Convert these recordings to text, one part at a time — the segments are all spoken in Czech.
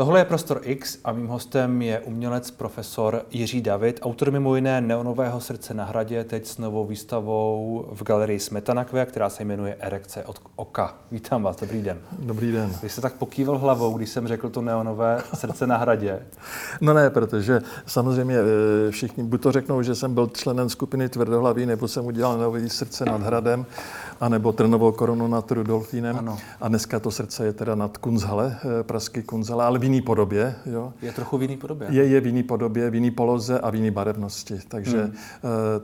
Tohle je Prostor X a mým hostem je umělec profesor Jiří David, autor mimo jiné Neonového srdce na hradě, teď s novou výstavou v galerii Smetanakve, která se jmenuje Erekce od oka. Vítám vás, dobrý den. Dobrý den. Vy jste tak pokýval hlavou, když jsem řekl to Neonové srdce na hradě. No ne, protože samozřejmě eh, všichni buď to řeknou, že jsem byl členem skupiny Tvrdohlaví, nebo jsem udělal Neové srdce nad hradem, anebo Trnovou korunu nad Rudolfínem. Ano. A dneska to srdce je teda nad Kunzhale, eh, pražský Kunzhale, ale v jiný podobě. Jo. Je trochu v jiný podobě. Je, je v jiný podobě, v jiný poloze a v jiný barevnosti. Takže hmm.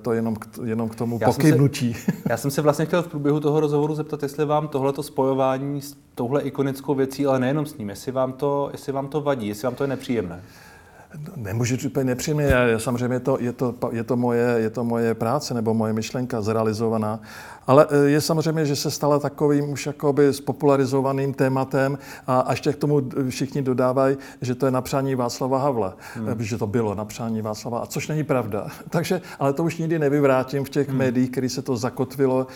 to jenom k, jenom k tomu já pokybnutí. Jsem se, já jsem se vlastně chtěl v průběhu toho rozhovoru zeptat, jestli vám tohleto spojování s touhle ikonickou věcí, ale nejenom s ním, jestli vám to, jestli vám to vadí, jestli vám to je nepříjemné. Nemůžu říct úplně nepříjemně, samozřejmě je to, je, to, je, to moje, je to moje práce nebo moje myšlenka zrealizovaná, ale e, je samozřejmě, že se stala takovým už jakoby spopularizovaným tématem a ještě k tomu všichni dodávají, že to je napřání Václava Havla, hmm. že to bylo napřání Václava, a což není pravda. Takže, ale to už nikdy nevyvrátím v těch hmm. médiích, který se to zakotvilo.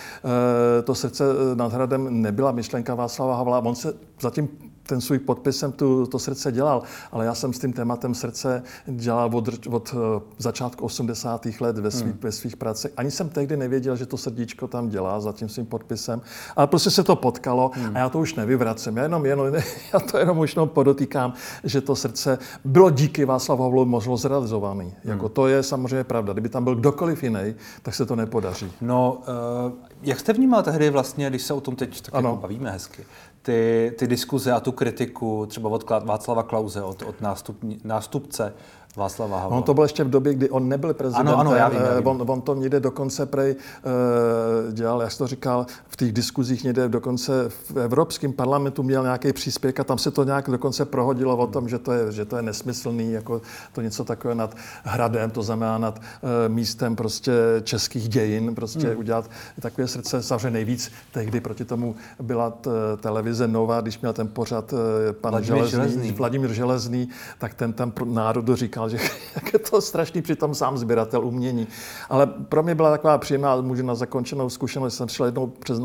E, to srdce nad hradem nebyla myšlenka Václava Havla, on se zatím ten svůj podpis jsem tu, to srdce dělal, ale já jsem s tím tématem srdce dělal od, od eh, začátku 80. let ve, svých, hmm. ve svých pracích. Ani jsem tehdy nevěděl, že to srdíčko tam dělá za tím svým podpisem, ale prostě se to potkalo hmm. a já to už nevyvracím. Já, jenom, jenom, já to jenom už jenom podotýkám, že to srdce bylo díky Václavu Havlu možno zrealizovaný. Hmm. Jako to je samozřejmě pravda. Kdyby tam byl kdokoliv jiný, tak se to nepodaří. No, uh, jak jste vnímal tehdy vlastně, když se o tom teď tak jako bavíme hezky, ty, ty diskuze a tu kritiku třeba od Václava Klauze, od, od nástup, nástupce Václava Havla. On to byl ještě v době, kdy on nebyl prezidentem. Ano, ano, já vím, já vím. On, on to někde dokonce prej uh, dělal, jak jsi to říkal, v těch diskuzích někde dokonce v Evropském parlamentu měl nějaký příspěvek a tam se to nějak dokonce prohodilo o tom, že to je, že to je nesmyslný, jako to něco takové nad hradem, to znamená nad uh, místem prostě českých dějin, prostě hmm. udělat takové srdce. Samozřejmě nejvíc tehdy proti tomu byla t, televize Nova, když měl ten pořad uh, pan Vladimír Železný, Železný. Vladimír Železný, tak ten tam národu říkal, říkal, že jak je to strašný, přitom sám sběratel umění. Ale pro mě byla taková příjemná, můžu na zakončenou zkušenost, jsem šel jednou přes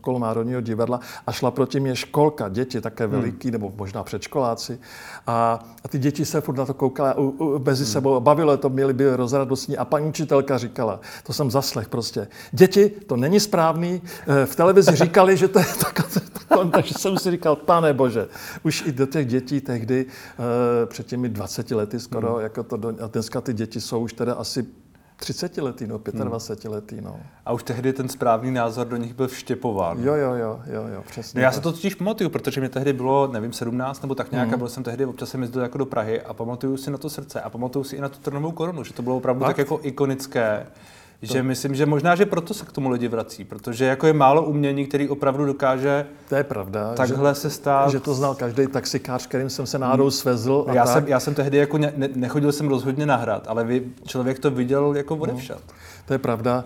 kolo Národního divadla a šla proti mě školka, děti také hmm. veliký, hmm. nebo možná předškoláci. A, a ty děti se furt na to koukaly mezi hmm. sebou, bavilo to, měli by rozradostní. A paní učitelka říkala, to jsem zaslech prostě, děti, to není správný, eh, v televizi říkali, že to je tak, takže jsem si říkal, pane bože, už i do těch dětí tehdy eh, před těmi 20 lety skoro skoro, hmm. jako to do, a dneska ty děti jsou už teda asi 30 letý, no, 25 hmm. letý, no. A už tehdy ten správný názor do nich byl vštěpován. Jo, jo, jo, jo, jo přesně. No, já se to totiž pamatuju, protože mě tehdy bylo, nevím, 17 nebo tak nějak, hmm. a byl jsem tehdy, občas jsem jezdil jako do Prahy a pamatuju si na to srdce a pamatuju si i na tu trnovou korunu, že to bylo opravdu tak, tak jako ikonické. To... Že myslím, že možná, že proto se k tomu lidi vrací, protože jako je málo umění, který opravdu dokáže to je pravda, takhle že, se stát. Že to znal každý taxikář, kterým jsem se náhodou hmm. svezl. A já, tak. jsem, já jsem tehdy jako ne, nechodil jsem rozhodně na hrad, ale vy, člověk to viděl jako odevšat. No. To je pravda.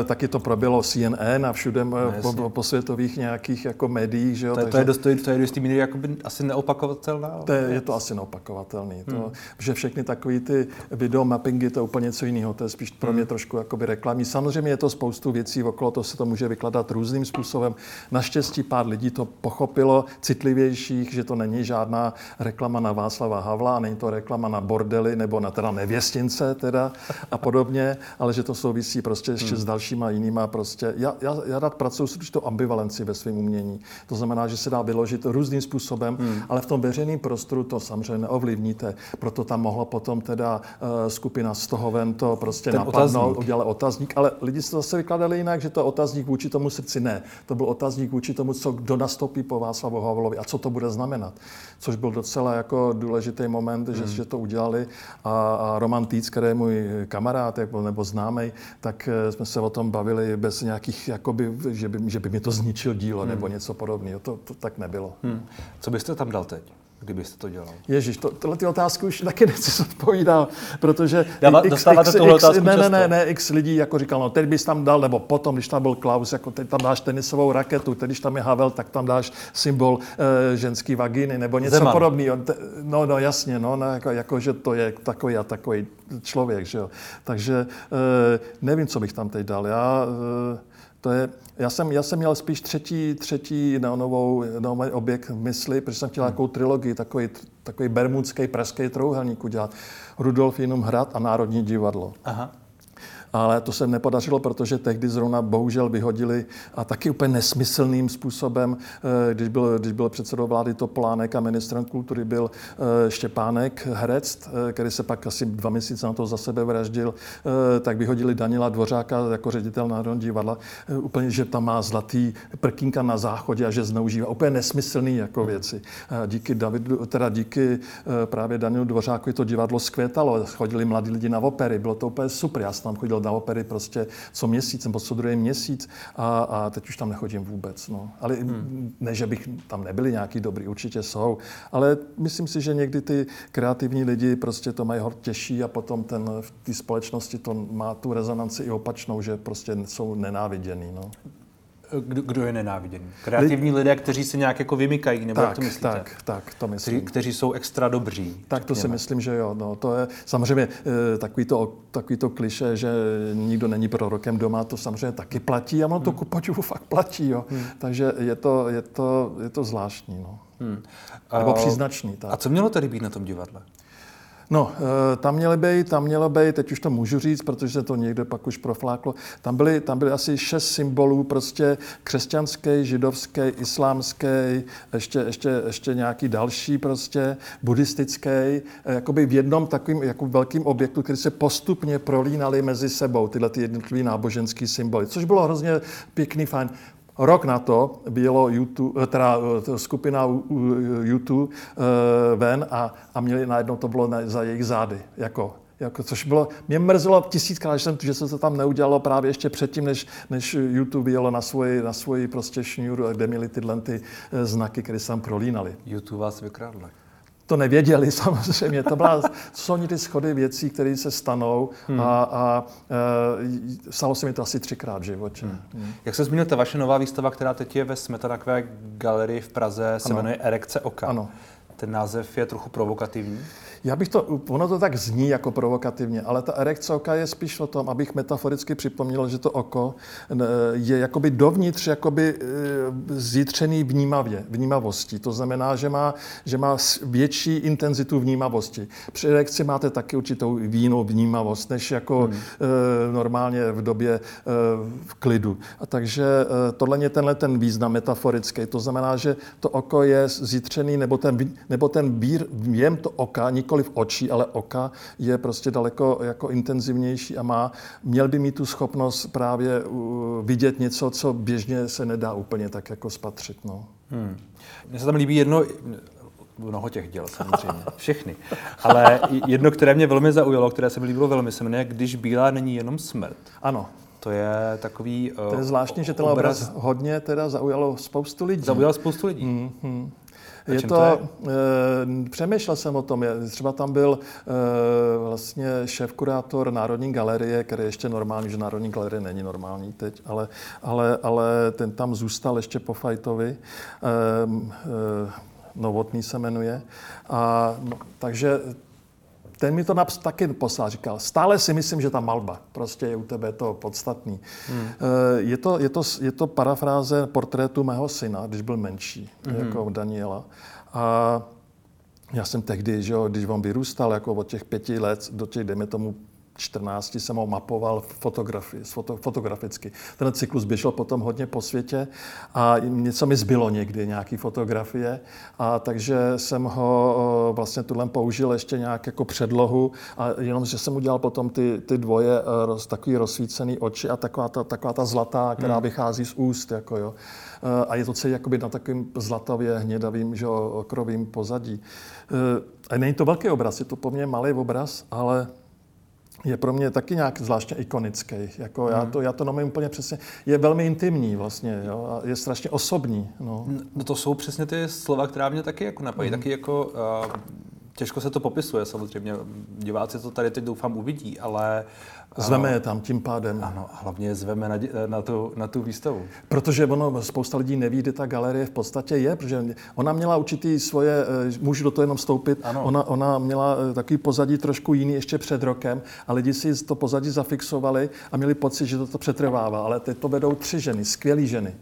E, taky to probilo CNN a všude no, po, po, světových nějakých jako médiích. Že jo? To, je, takže, to je dost, to je dost míry jakoby asi neopakovatelná. To je, je to asi neopakovatelný. Hmm. To, že všechny takové ty videomappingy, to je úplně něco jiného. To je spíš pro mě hmm. trošku jakoby reklamní. Samozřejmě je to spoustu věcí okolo, to se to může vykladat různým způsobem. Naštěstí pár lidí to pochopilo, citlivějších, že to není žádná reklama na Václava Havla, není to reklama na bordely nebo na teda nevěstince teda a podobně, ale že to jsou souvisí prostě ještě hmm. s dalšíma jinýma prostě. Já, já, já rád pracuji s určitou ambivalenci ve svém umění. To znamená, že se dá vyložit různým způsobem, hmm. ale v tom veřejném prostoru to samozřejmě neovlivníte. Proto tam mohla potom teda uh, skupina z toho ven to prostě Ten napadnout, udělala otazník, ale lidi se to zase vykladali jinak, že to otazník vůči tomu srdci. Ne, to byl otazník vůči tomu, co kdo nastoupí po Václavu Havlovi a co to bude znamenat. Což byl docela jako důležitý moment, hmm. že, že to udělali a, a Roman Týc, který je můj kamarád jako, nebo známý, tak eh, jsme se o tom bavili bez nějakých, jakoby, že, by, že by mi to zničil dílo hmm. nebo něco podobného. To, to tak nebylo. Hmm. Co byste tam dal teď? Kdybyste to dělal? Ježíš, to, tyhle ty otázky už taky nechci odpovídat, protože Já, x, x, x, otázku ne, ne, ne, ne, x lidí jako říkal, no teď bys tam dal, nebo potom, když tam byl Klaus, jako teď tam dáš tenisovou raketu, teď když tam je Havel, tak tam dáš symbol e, ženský vagíny, nebo něco podobného. No, no, jasně, no, no jako, jako, že to je takový a takový člověk, že jo. Takže e, nevím, co bych tam teď dal. Já, e, To je, já, jsem, já jsem měl spíš třetí, třetí neonovou, neonový objekt v mysli, protože jsem chtěl hmm. takovou trilogii, takový, takový bermudský pražský trouhelník udělat. Rudolf jenom hrad a Národní divadlo. Aha ale to se nepodařilo, protože tehdy zrovna bohužel vyhodili a taky úplně nesmyslným způsobem, eh, když byl, když byl předsedou vlády Topolánek a ministrem kultury byl eh, Štěpánek, herec, eh, který se pak asi dva měsíce na to za sebe vraždil, tak vyhodili Daniela Dvořáka jako ředitel Národního divadla, úplně, že tam má zlatý prkínka na záchodě a že zneužívá. Úplně nesmyslný jako věci. Díky Davidu, teda díky právě Danielu Dvořákovi to divadlo skvětalo. Chodili mladí lidi na opery, bylo to úplně super. Já jsem tam chodil chodil na opery prostě co měsíc nebo co druhý měsíc a, a teď už tam nechodím vůbec. No. Ale hmm. ne, že bych tam nebyli nějaký dobrý, určitě jsou, ale myslím si, že někdy ty kreativní lidi prostě to mají hod těžší a potom ten, v té společnosti to má tu rezonanci i opačnou, že prostě jsou nenáviděný. No. Kdo, kdo je nenáviděný? Kreativní lidé, kteří se nějak jako vymykají, nebo tak, jak to myslíte? Tak, tak, to myslím. Kteří, kteří jsou extra dobří. Tak to si myslím, že jo. No, to je samozřejmě eh, takový to, takový to kliše, že nikdo není prorokem doma, to samozřejmě taky platí a ono to hmm. ku fakt platí. Jo. Hmm. Takže je to, je, to, je to zvláštní. No. Hmm. Nebo příznačný. Tak. A co mělo tedy být na tom divadle? No, eh, tam měly být, tam mělo být, teď už to můžu říct, protože se to někde pak už profláklo, tam byly, tam byly asi šest symbolů, prostě křesťanský, židovský, islámský, ještě, ještě, ještě nějaký další prostě, buddhistický, eh, jakoby v jednom takovým jako velkým objektu, který se postupně prolínaly mezi sebou, tyhle ty jednotlivé náboženské symboly, což bylo hrozně pěkný, fajn. Rok na to bylo YouTube, eh, teda eh, skupina YouTube eh, ven a, a měli najednou to bylo za jejich zády. Jako, jako, což bylo, mě mrzelo tisíckrát, že, že se to tam neudělalo právě ještě předtím, než, než YouTube jelo na svoji, na svoji prostě šňůru, kde měli tyhle ty znaky, které se tam prolínaly. YouTube vás vykradl to nevěděli samozřejmě. To, byla, to jsou oni ty schody věcí, které se stanou hmm. a, a e, stalo se mi to asi třikrát v životě. Hmm. Hmm. Jak se zmínil, ta vaše nová výstava, která teď je ve Smetanakvé galerii v Praze, se ano. jmenuje Erekce oka. Ano. Ten název je trochu provokativní. Já bych to, ono to tak zní jako provokativně, ale ta erekce oka je spíš o tom, abych metaforicky připomněl, že to oko je jakoby dovnitř jakoby e, zítřený vnímavě, vnímavostí. To znamená, že má, že má větší intenzitu vnímavosti. Při erekci máte taky určitou jinou vnímavost, než jako hmm. E, normálně v době e, v klidu. A takže tohle je tenhle ten význam metaforický. To znamená, že to oko je zítřený, nebo ten, nebo ten vír, věm to oka, nikoliv očí, ale oka, je prostě daleko jako intenzivnější a má, měl by mít tu schopnost právě vidět něco, co běžně se nedá úplně tak jako spatřit. No. Hmm. Mně se tam líbí jedno, mnoho těch děl samozřejmě, všechny. Ale jedno, které mě velmi zaujalo, které se mi líbilo velmi, se jmenuje Když bílá není jenom smrt. Ano. To je takový To je zvláštní, že ten obraz, obraz hodně teda zaujalo spoustu lidí. Zaujalo spoustu lidí. Mm-hmm. Je to, to je? E, přemýšlel jsem o tom, třeba tam byl e, vlastně šéf-kurátor Národní galerie, který ještě normální, že Národní galerie není normální teď, ale, ale, ale ten tam zůstal ještě po Fajtovi. E, e, Novotný se jmenuje. A, no, takže ten mi to naps taky poslal, říkal, stále si myslím, že ta malba prostě je u tebe to podstatný. Hmm. Je, to, je, to, je to parafráze portrétu mého syna, když byl menší, hmm. jako Daniela. A já jsem tehdy, že jo, když on vyrůstal jako od těch pěti let do těch, dejme tomu, 14 jsem ho mapoval fotografii, foto, fotograficky. Ten cyklus běžel potom hodně po světě a něco mi zbylo někdy, nějaký fotografie. A takže jsem ho vlastně tuhle použil ještě nějak jako předlohu a jenom, že jsem udělal potom ty, ty dvoje roz, takový rozsvícený oči a taková ta, taková ta zlatá, která hmm. vychází z úst. Jako jo. A je to celý jakoby na takovým zlatově hnědavým že, okrovým pozadí. A není to velký obraz, je to poměrně malý obraz, ale je pro mě taky nějak zvláštně ikonický. Jako hmm. já, to, já to nemám úplně přesně. Je velmi intimní vlastně, jo, a je strašně osobní. No. no to jsou přesně ty slova, která mě taky jako napají. Hmm. Taky jako uh, těžko se to popisuje samozřejmě. Diváci to tady teď doufám uvidí, ale... Zveme je tam tím pádem. Ano, a hlavně je zveme na, na, tu, na tu výstavu. Protože ono, spousta lidí neví, kde ta galerie v podstatě je, protože ona měla určitý svoje, eh, můžu do toho jenom vstoupit, ano. Ona, ona měla eh, takový pozadí trošku jiný ještě před rokem a lidi si to pozadí zafixovali a měli pocit, že to, to přetrvává. Ale teď to vedou tři ženy, skvělé ženy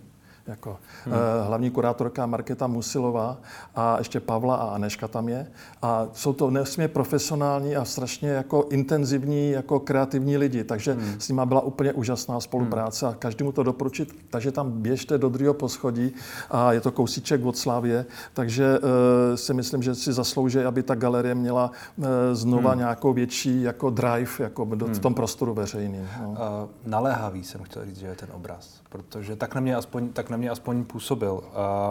jako hmm. hlavní kurátorka Markéta Musilová a ještě Pavla a Aneška tam je. A jsou to nesmírně profesionální a strašně jako intenzivní, jako kreativní lidi, takže hmm. s nimi byla úplně úžasná spolupráce hmm. a každému to doporučit. Takže tam běžte do druhého poschodí a je to kousíček od Slávě, takže uh, si myslím, že si zaslouží, aby ta galerie měla uh, znova hmm. nějakou větší jako drive jako do, hmm. v tom prostoru veřejným. No. Uh, naléhavý jsem chtěl říct, že je ten obraz, protože tak na mě aspoň, tak na mě aspoň působil.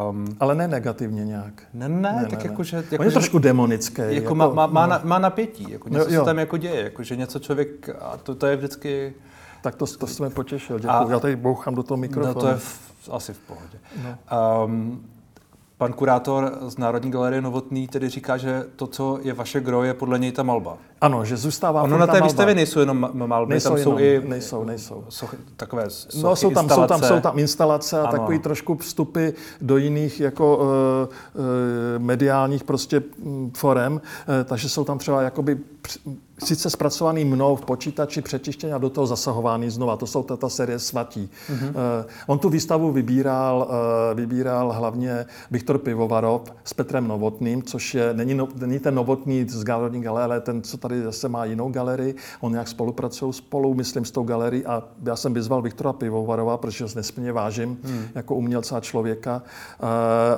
Um, Ale ne negativně nějak. Ne, ne, ne tak ne, jako, že... Jako, On je trošku demonické. Jako, jako má, má, má, no. má napětí, jako něco jo, jo. se tam jako děje, jako, že něco člověk, a to, to je vždycky... Tak to, to jsme potěšil, děkuji. Já tady bouchám do toho mikrofonu. No to je v, asi v pohodě. No. Um, Pan kurátor z Národní galerie Novotný tedy říká, že to, co je vaše gro, je podle něj ta malba. Ano, že zůstává Ono na té výstavě nejsou jenom malby, nejsou tam jenom, jsou i... Nejsou, nejsou. Soch, takové sochy, No jsou tam, jsou tam, jsou tam instalace a ano. takový trošku vstupy do jiných jako uh, uh, mediálních prostě mm, forem, uh, takže jsou tam třeba jakoby sice zpracovaný mnou v počítači, přečištěný a do toho zasahovaný znova. To jsou ta série svatí. Mm-hmm. Uh, on tu výstavu vybíral, uh, vybíral hlavně Viktor Pivovarov s Petrem Novotným, což je, není, no, není ten Novotný z Galerie Galerie, ale ten, co tady zase má jinou galerii. On nějak spolupracují spolu, myslím, s tou galerií a já jsem vyzval Viktora Pivovarova, protože ho nesmírně vážím mm. jako umělce a člověka uh,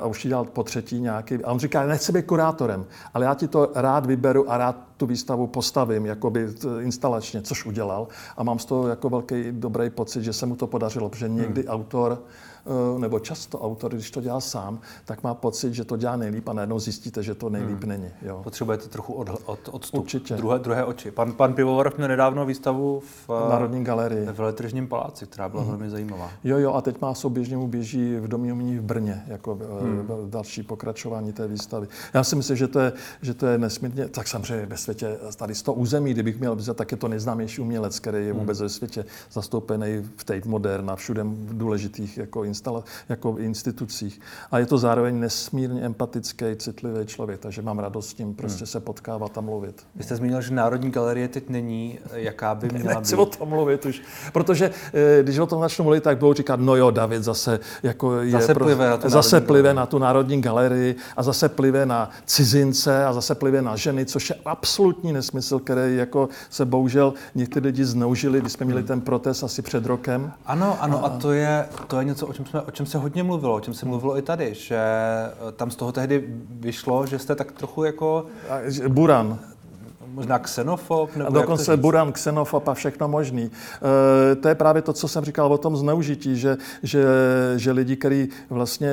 a už ji dělal po třetí nějaký. A on říká, nechci být kurátorem, ale já ti to rád vyberu a rád tu výstavu postavím jakoby instalačně, což udělal. A mám z toho jako velký dobrý pocit, že se mu to podařilo, protože někdy hmm. autor Eh, nebo často autor, když to dělá sám, tak má pocit, že to dělá nejlíp a najednou zjistíte, že to nejlíp hmm. není. Jo. Potřebujete trochu od, od, odstup, Určitě. Druhé, druhé oči. Pan, pan Pivovarov měl nedávno výstavu v eh, Národní galerii. V Veletržním paláci, která byla hmm. velmi zajímavá. Jo, jo, a teď má souběžně mu běží v Domě umění v Brně, jako eh, hmm. další pokračování té výstavy. Já si myslím, že to je, že to je nesmírně, tak samozřejmě ve světě tady 100 území, kdybych měl vzít, tak je to nejznámější umělec, který je hmm. vůbec hmm. ve světě zastoupený v Tate Modern a všude v důležitých jako instala, jako institucích. A je to zároveň nesmírně empatický, citlivý člověk, takže mám radost s tím prostě hmm. se potkávat a mluvit. Vy jste zmínil, že Národní galerie teď není, jaká by měla Nechci být. o tom mluvit už, protože eh, když o tom začnu mluvit, tak budou říkat, no jo, David zase jako je zase pro, plive, na tu, zase plive na tu Národní galerii a zase plive na cizince a zase plive na ženy, což je absolutní nesmysl, který jako se bohužel někteří lidi zneužili, když jsme měli hmm. ten protest asi před rokem. Ano, ano, a, a to, je, to je něco, o čem, jsme, o čem se hodně mluvilo, o čem se mluvilo i tady, že eh, tam z toho tehdy vyšlo, že jste tak trochu jako... Buran. Možná xenofob? Nebo a dokonce buran, xenofob a všechno možný. E, to je právě to, co jsem říkal o tom zneužití, že, že, že lidi, kteří vlastně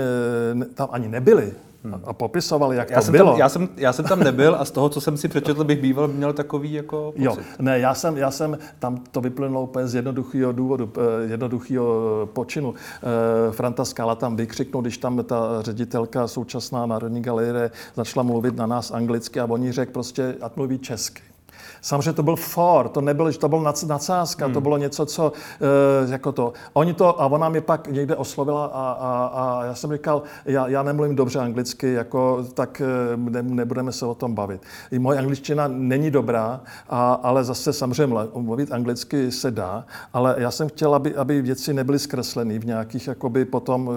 eh, tam ani nebyli, Hmm. a popisovali, jak já to jsem bylo. Tam, já, jsem, já jsem tam nebyl a z toho, co jsem si přečetl, bych býval měl takový jako pocit. Jo, ne, já jsem, já jsem tam to vyplynulo úplně z jednoduchého důvodu, eh, jednoduchého počinu. Eh, Franta Skala tam vykřiknul, když tam ta ředitelka současná Národní galerie začala mluvit na nás anglicky a oni řekl prostě, ať mluví česky. Samozřejmě to byl for, to nebylo, že to byl nadsázka, hmm. to bylo něco, co e, jako to. Oni to, a ona mě pak někde oslovila a, a, a já jsem říkal, já, já nemluvím dobře anglicky, jako, tak eh, ne, nebudeme se o tom bavit. I moje angličtina není dobrá, a, ale zase samozřejmě mluvit anglicky se dá, ale já jsem chtěl, aby, aby věci nebyly zkreslené v nějakých jakoby potom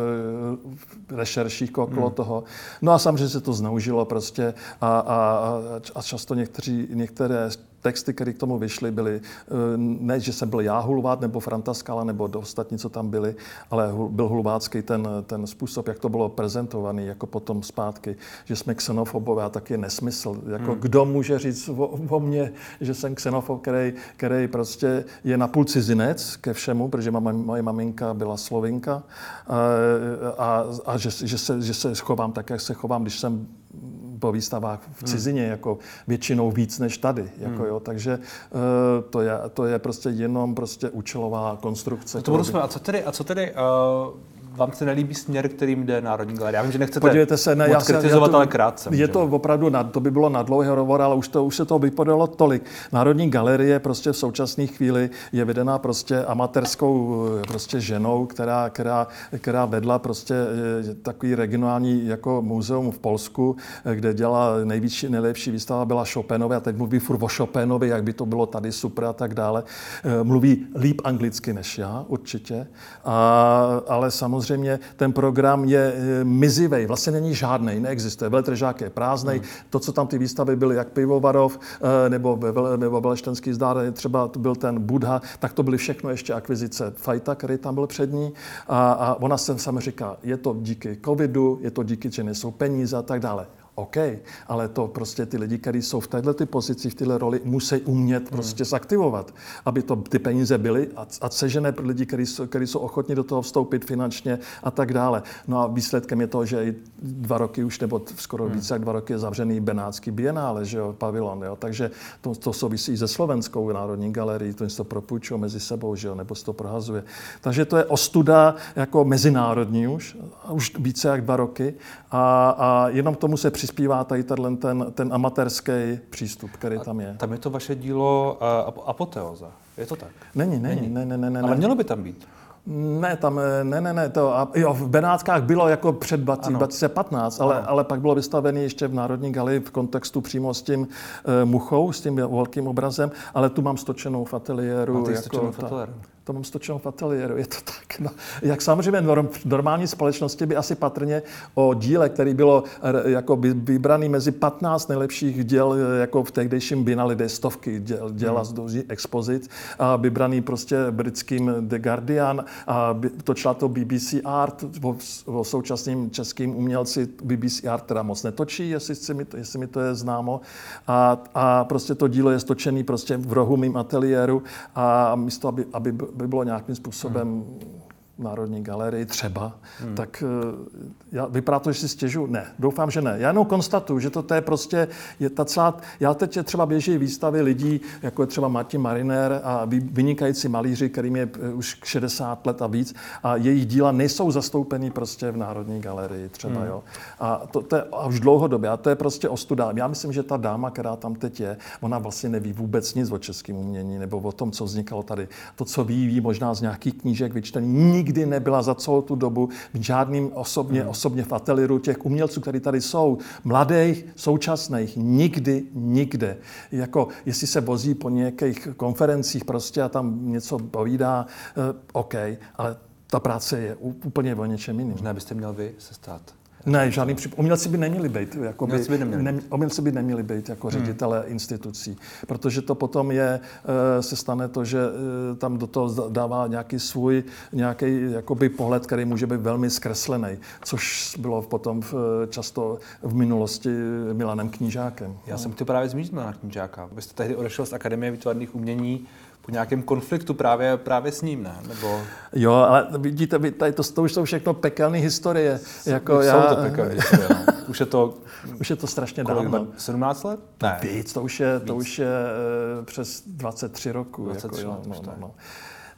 e, rešerších okolo hmm. toho. No a samozřejmě se to zneužilo prostě a, a, a často někteří, některé texty, které k tomu vyšly, byly, eh, ne, že jsem byl já hulvát, nebo Franta Skala, nebo ostatní, co tam byli, ale byl hulvácký ten, ten způsob, jak to bylo prezentovaný, jako potom zpátky, že jsme xenofobové a tak je nesmysl. Jako hmm. kdo může říct o, o mně, že jsem xenofob, který, který prostě je napůl cizinec ke všemu, protože moje maminka byla slovinka a, a, a že, že, se, že se chovám tak, jak se chovám, když jsem po výstavách v hmm. cizině, hmm. jako většinou víc než tady. Jako, hmm. jo, takže uh, to, je, to je prostě jenom prostě účelová konstrukce. No to budu a co tedy, a co tedy uh, vám se nelíbí směr, kterým jde Národní galerie? Já vím, že nechcete Podívejte se, ne, já se- kritizovat, já to- ale krátce. Je to opravdu, na, to by bylo na dlouhý hovor, ale už, to, už se to vypadalo tolik. Národní galerie prostě v současné chvíli je vedená prostě amatérskou eh, prostě ženou, která, která, která vedla prostě eh, takový regionální jako muzeum v Polsku, eh, kde dělala největší, nejlepší výstava byla Chopinovi a teď mluví furt o Chopinovi, jak by to bylo tady super a tak dále. Mluví líp anglicky než já, určitě. A, ale samozřejmě ten program je eh, mizivej, vlastně není žádný, neexistuje. Veletržák je prázdný. Hmm. To, co tam ty výstavy byly, jak Pivovarov eh, nebo, nebo Veleštenský zdár, třeba to byl ten Budha, tak to byly všechno ještě akvizice Fajta, který tam byl před ní. A, a ona se sama říká, je to díky covidu, je to díky, že nejsou peníze a tak dále. OK, ale to prostě ty lidi, kteří jsou v této pozici, v této roli, musí umět prostě zaktivovat, aby to ty peníze byly a, a sežené pro lidi, kteří jsou, jsou ochotní do toho vstoupit finančně a tak dále. No a výsledkem je to, že i dva roky už, nebo skoro hmm. více jak dva roky je zavřený Benátský bienále, že jo, pavilon, jo. Takže to, to souvisí i se Slovenskou národní galerií, to se to propůjčuje mezi sebou, že jo, nebo se to prohazuje. Takže to je ostuda jako mezinárodní už, už více jak dva roky a, a jenom tomu se přispívá tady ten, ten amatérský přístup, který tam je. Tam je to vaše dílo uh, apoteoza. Je to tak? Není, není, ne, ne, ne, ne. Ale mělo by tam být. Ne, tam, eh, ne, ne, ne, to, a, jo, v Benátkách bylo jako před 20, Ano. 2015, ale, ale pak bylo vystavený ještě v Národní galerii v kontextu přímo s tím e, muchou, s tím velkým obrazem, ale tu mám stočenou v ateliéru. Máte jako stočenou v ta- ateliéru? To mám stočenou v ateliéru, je to tak. No. Jak samozřejmě norm, v normální společnosti by asi patrně o díle, který bylo eh, jako by, vybraný mezi 15 nejlepších děl eh, jako v tehdejším Binalide, stovky děl, děla z hmm. expozic, a vybraný prostě britským The Guardian a by- točila to BBC Art, o, o současným českým umělci BBC Art teda moc netočí, jestli, si mi, to, jestli mi to je známo. A, a prostě to dílo je stočený prostě v rohu mým ateliéru a místo, aby, aby by bylo nějakým způsobem. Národní galerii třeba, hmm. tak eh, já, vypadá to, že si stěžu? Ne, doufám, že ne. Já jenom konstatuju, že to, to je prostě, je ta celá, já teď třeba běží výstavy lidí, jako je třeba Martin Mariner a vy- vynikající malíři, kterým je eh, už 60 let a víc a jejich díla nejsou zastoupený prostě v Národní galerii třeba, hmm. jo. A to, to je a už dlouhodobě a to je prostě ostuda. Já myslím, že ta dáma, která tam teď je, ona vlastně neví vůbec nic o českém umění nebo o tom, co vznikalo tady. To, co ví, ví možná z nějakých knížek vyčtení, nikdy nebyla za celou tu dobu v žádným osobně, hmm. osobně v ateliéru těch umělců, kteří tady jsou, mladých, současných, nikdy, nikde. Jako, jestli se vozí po nějakých konferencích prostě a tam něco povídá, eh, OK, ale ta práce je úplně o něčem jiném. Možná byste měl vy se stát. Ne, žádný příp... Umělci by neměli být. Jakoby, Umělci by neměli. Ne, umělci by neměli být jako ředitele hmm. institucí, protože to potom je, eh, se stane to, že eh, tam do toho dává nějaký svůj nějaký jakoby pohled, který může být velmi zkreslený, což bylo potom v, často v minulosti Milanem Knížákem. Já jsem chtěl právě zmínit na Knížáka. Vy jste tehdy odešel z Akademie výtvarných umění po nějakém konfliktu právě, právě s ním, ne? Nebo Jo, ale vidíte, vy, tady to, to už jsou všechno pekelné historie. Jako jsou já, to pekelné historie, no. Už je to Už je to strašně kolik, dávno. 17 let? Ne. Víc, to už je, to už je eh, přes 23 roku. 23 jako, let jo, už no, no, no.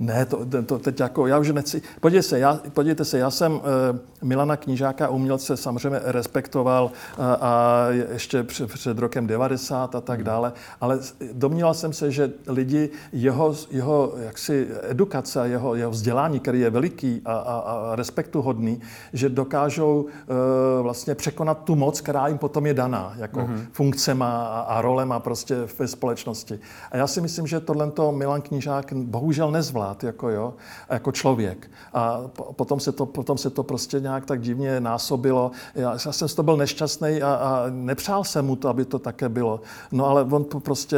Ne, to, to, teď jako, já už nechci. Podívejte se, já, podívejte se, já jsem eh, Milana Knížáka, umělce, samozřejmě respektoval a, a ještě před, před rokem 90 a tak dále, ale domníval jsem se, že lidi, jeho, jeho jaksi edukace a jeho, jeho vzdělání, který je veliký a, a, a respektuhodný, že dokážou eh, vlastně překonat tu moc, která jim potom je daná, jako mm-hmm. funkcema a, a rolema prostě ve společnosti. A já si myslím, že tohle Milan Knížák bohužel nezvlád, jako jo, jako člověk. A po- potom se to, potom se to prostě nějak tak divně násobilo. Já, já jsem z toho byl nešťastný a, a nepřál jsem mu to, aby to také bylo. No ale on prostě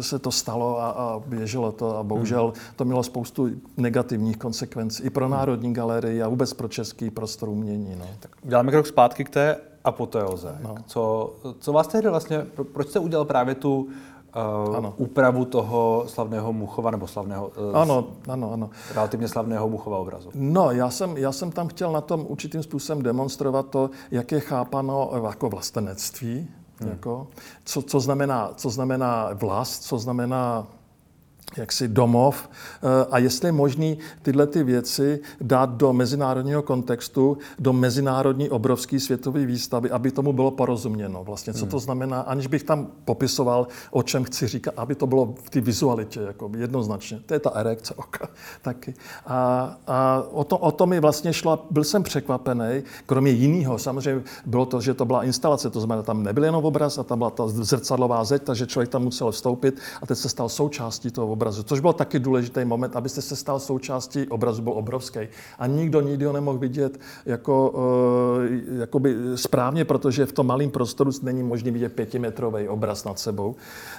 se to stalo a, a běželo to a bohužel to mělo spoustu negativních konsekvencí i pro Národní galerii a vůbec pro český prostor umění. No. Děláme krok zpátky k té apoteoze. No. Co, co vás tehdy vlastně, pro- proč jste udělal právě tu uh, Ano. úpravu toho slavného Muchova, nebo slavného, uh, Ano, ano, ano. relativně slavného Muchova obrazu? No, já jsem, já jsem tam chtěl na tom určitým způsobem demonstrovat to, jak je chápano eh, jako vlastenectví, hmm. jako, co, co, znamená, co znamená vlast, co znamená jaksi domov eh, a jestli je možné tyhle ty věci dát do mezinárodního kontextu, do mezinárodní obrovské světové výstavy, aby tomu bylo porozuměno. Vlastně, co to hmm. znamená, aniž bych tam popisoval, o čem chci říkat, aby to bylo v té vizualitě, jako jednoznačně. To je ta erekce oka taky. A, a o, to, o to mi vlastně šlo, byl jsem překvapený, kromě jiného, samozřejmě bylo to, že to byla instalace, to znamená, tam nebyl jenom obraz a tam byla ta zrcadlová zeď, takže člověk tam musel vstoupit a teď se stal součástí toho obrazu, což byl taky důležitý moment, abyste se stal součástí obrazu, byl obrovský. A nikdo nikdy ho nemohl vidět jako, uh, jakoby správně, protože v tom malém prostoru není možný vidět pětimetrový obraz nad sebou.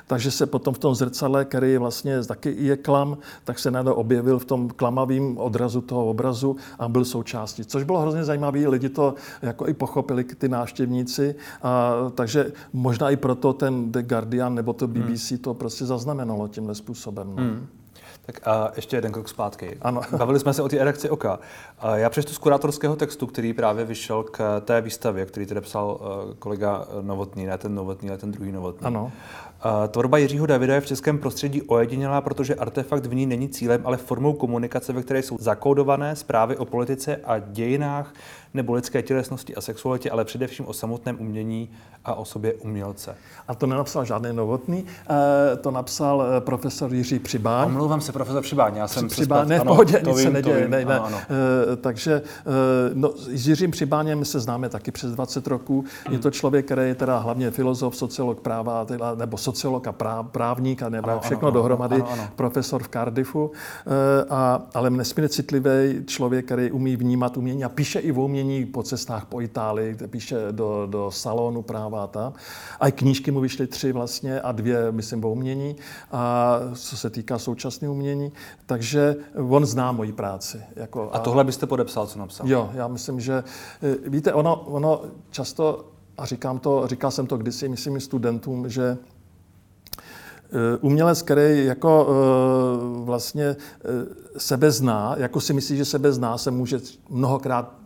Takže se potom v tom zrcadle, který je vlastně taky je klam, tak se najednou objevil v tom klamavém odrazu toho obrazu a byl součástí. Což bylo hrozně zajímavé, lidi to jako i pochopili, ty návštěvníci, a, takže možná i proto ten The Guardian nebo to BBC hmm. to prostě zaznamenalo tímhle způsobem. No. Hmm. Tak a ještě jeden krok zpátky. Ano. Bavili jsme se o té erekci oka. Já přečtu z kurátorského textu, který právě vyšel k té výstavě, který tedy psal eh, kolega Novotný, ne ten Novotný, ale ten druhý Novotný. Ano. Tvorba Jiřího Davida je v českém prostředí ojedinělá, protože artefakt v ní není cílem, ale formou komunikace, ve které jsou zakódované zprávy o politice a dějinách nebo lidské tělesnosti a sexualitě, ale především o samotném umění a o sobě umělce. A to nenapsal žádný novotný, eh, to napsal eh, profesor Jiří Přibáň. Omlouvám se, profesor Přibáň, já jsem Přibáň, ne, v pohodě, nic vím, se neděje. Ne, ne. Ano, ano. E, takže no, s Jiřím Přibáněm se známe taky přes 20 roků. Hmm. Je to člověk, který je teda hlavně filozof, sociolog práva, nebo sociolog a práv, právník a nebo ano, všechno ano, dohromady, ano, ano. profesor v Cardiffu, e, a, ale nesmírně citlivý člověk, který umí vnímat umění a píše i o umění po cestách po Itálii, píše do, do salonu práva a tam. A i knížky mu vyšly tři vlastně a dvě, myslím, o umění, a co se týká současného umění. Takže on zná moji práci. Jako, a, a tohle byste podepsal, co napsal? Jo, já myslím, že e, víte, ono, ono často, a říkám to, říkal jsem to kdysi, myslím, studentům, že Eh, umělec, který jako eh, vlastně eh, sebe zná, jako si myslí, že sebe zná, se může mnohokrát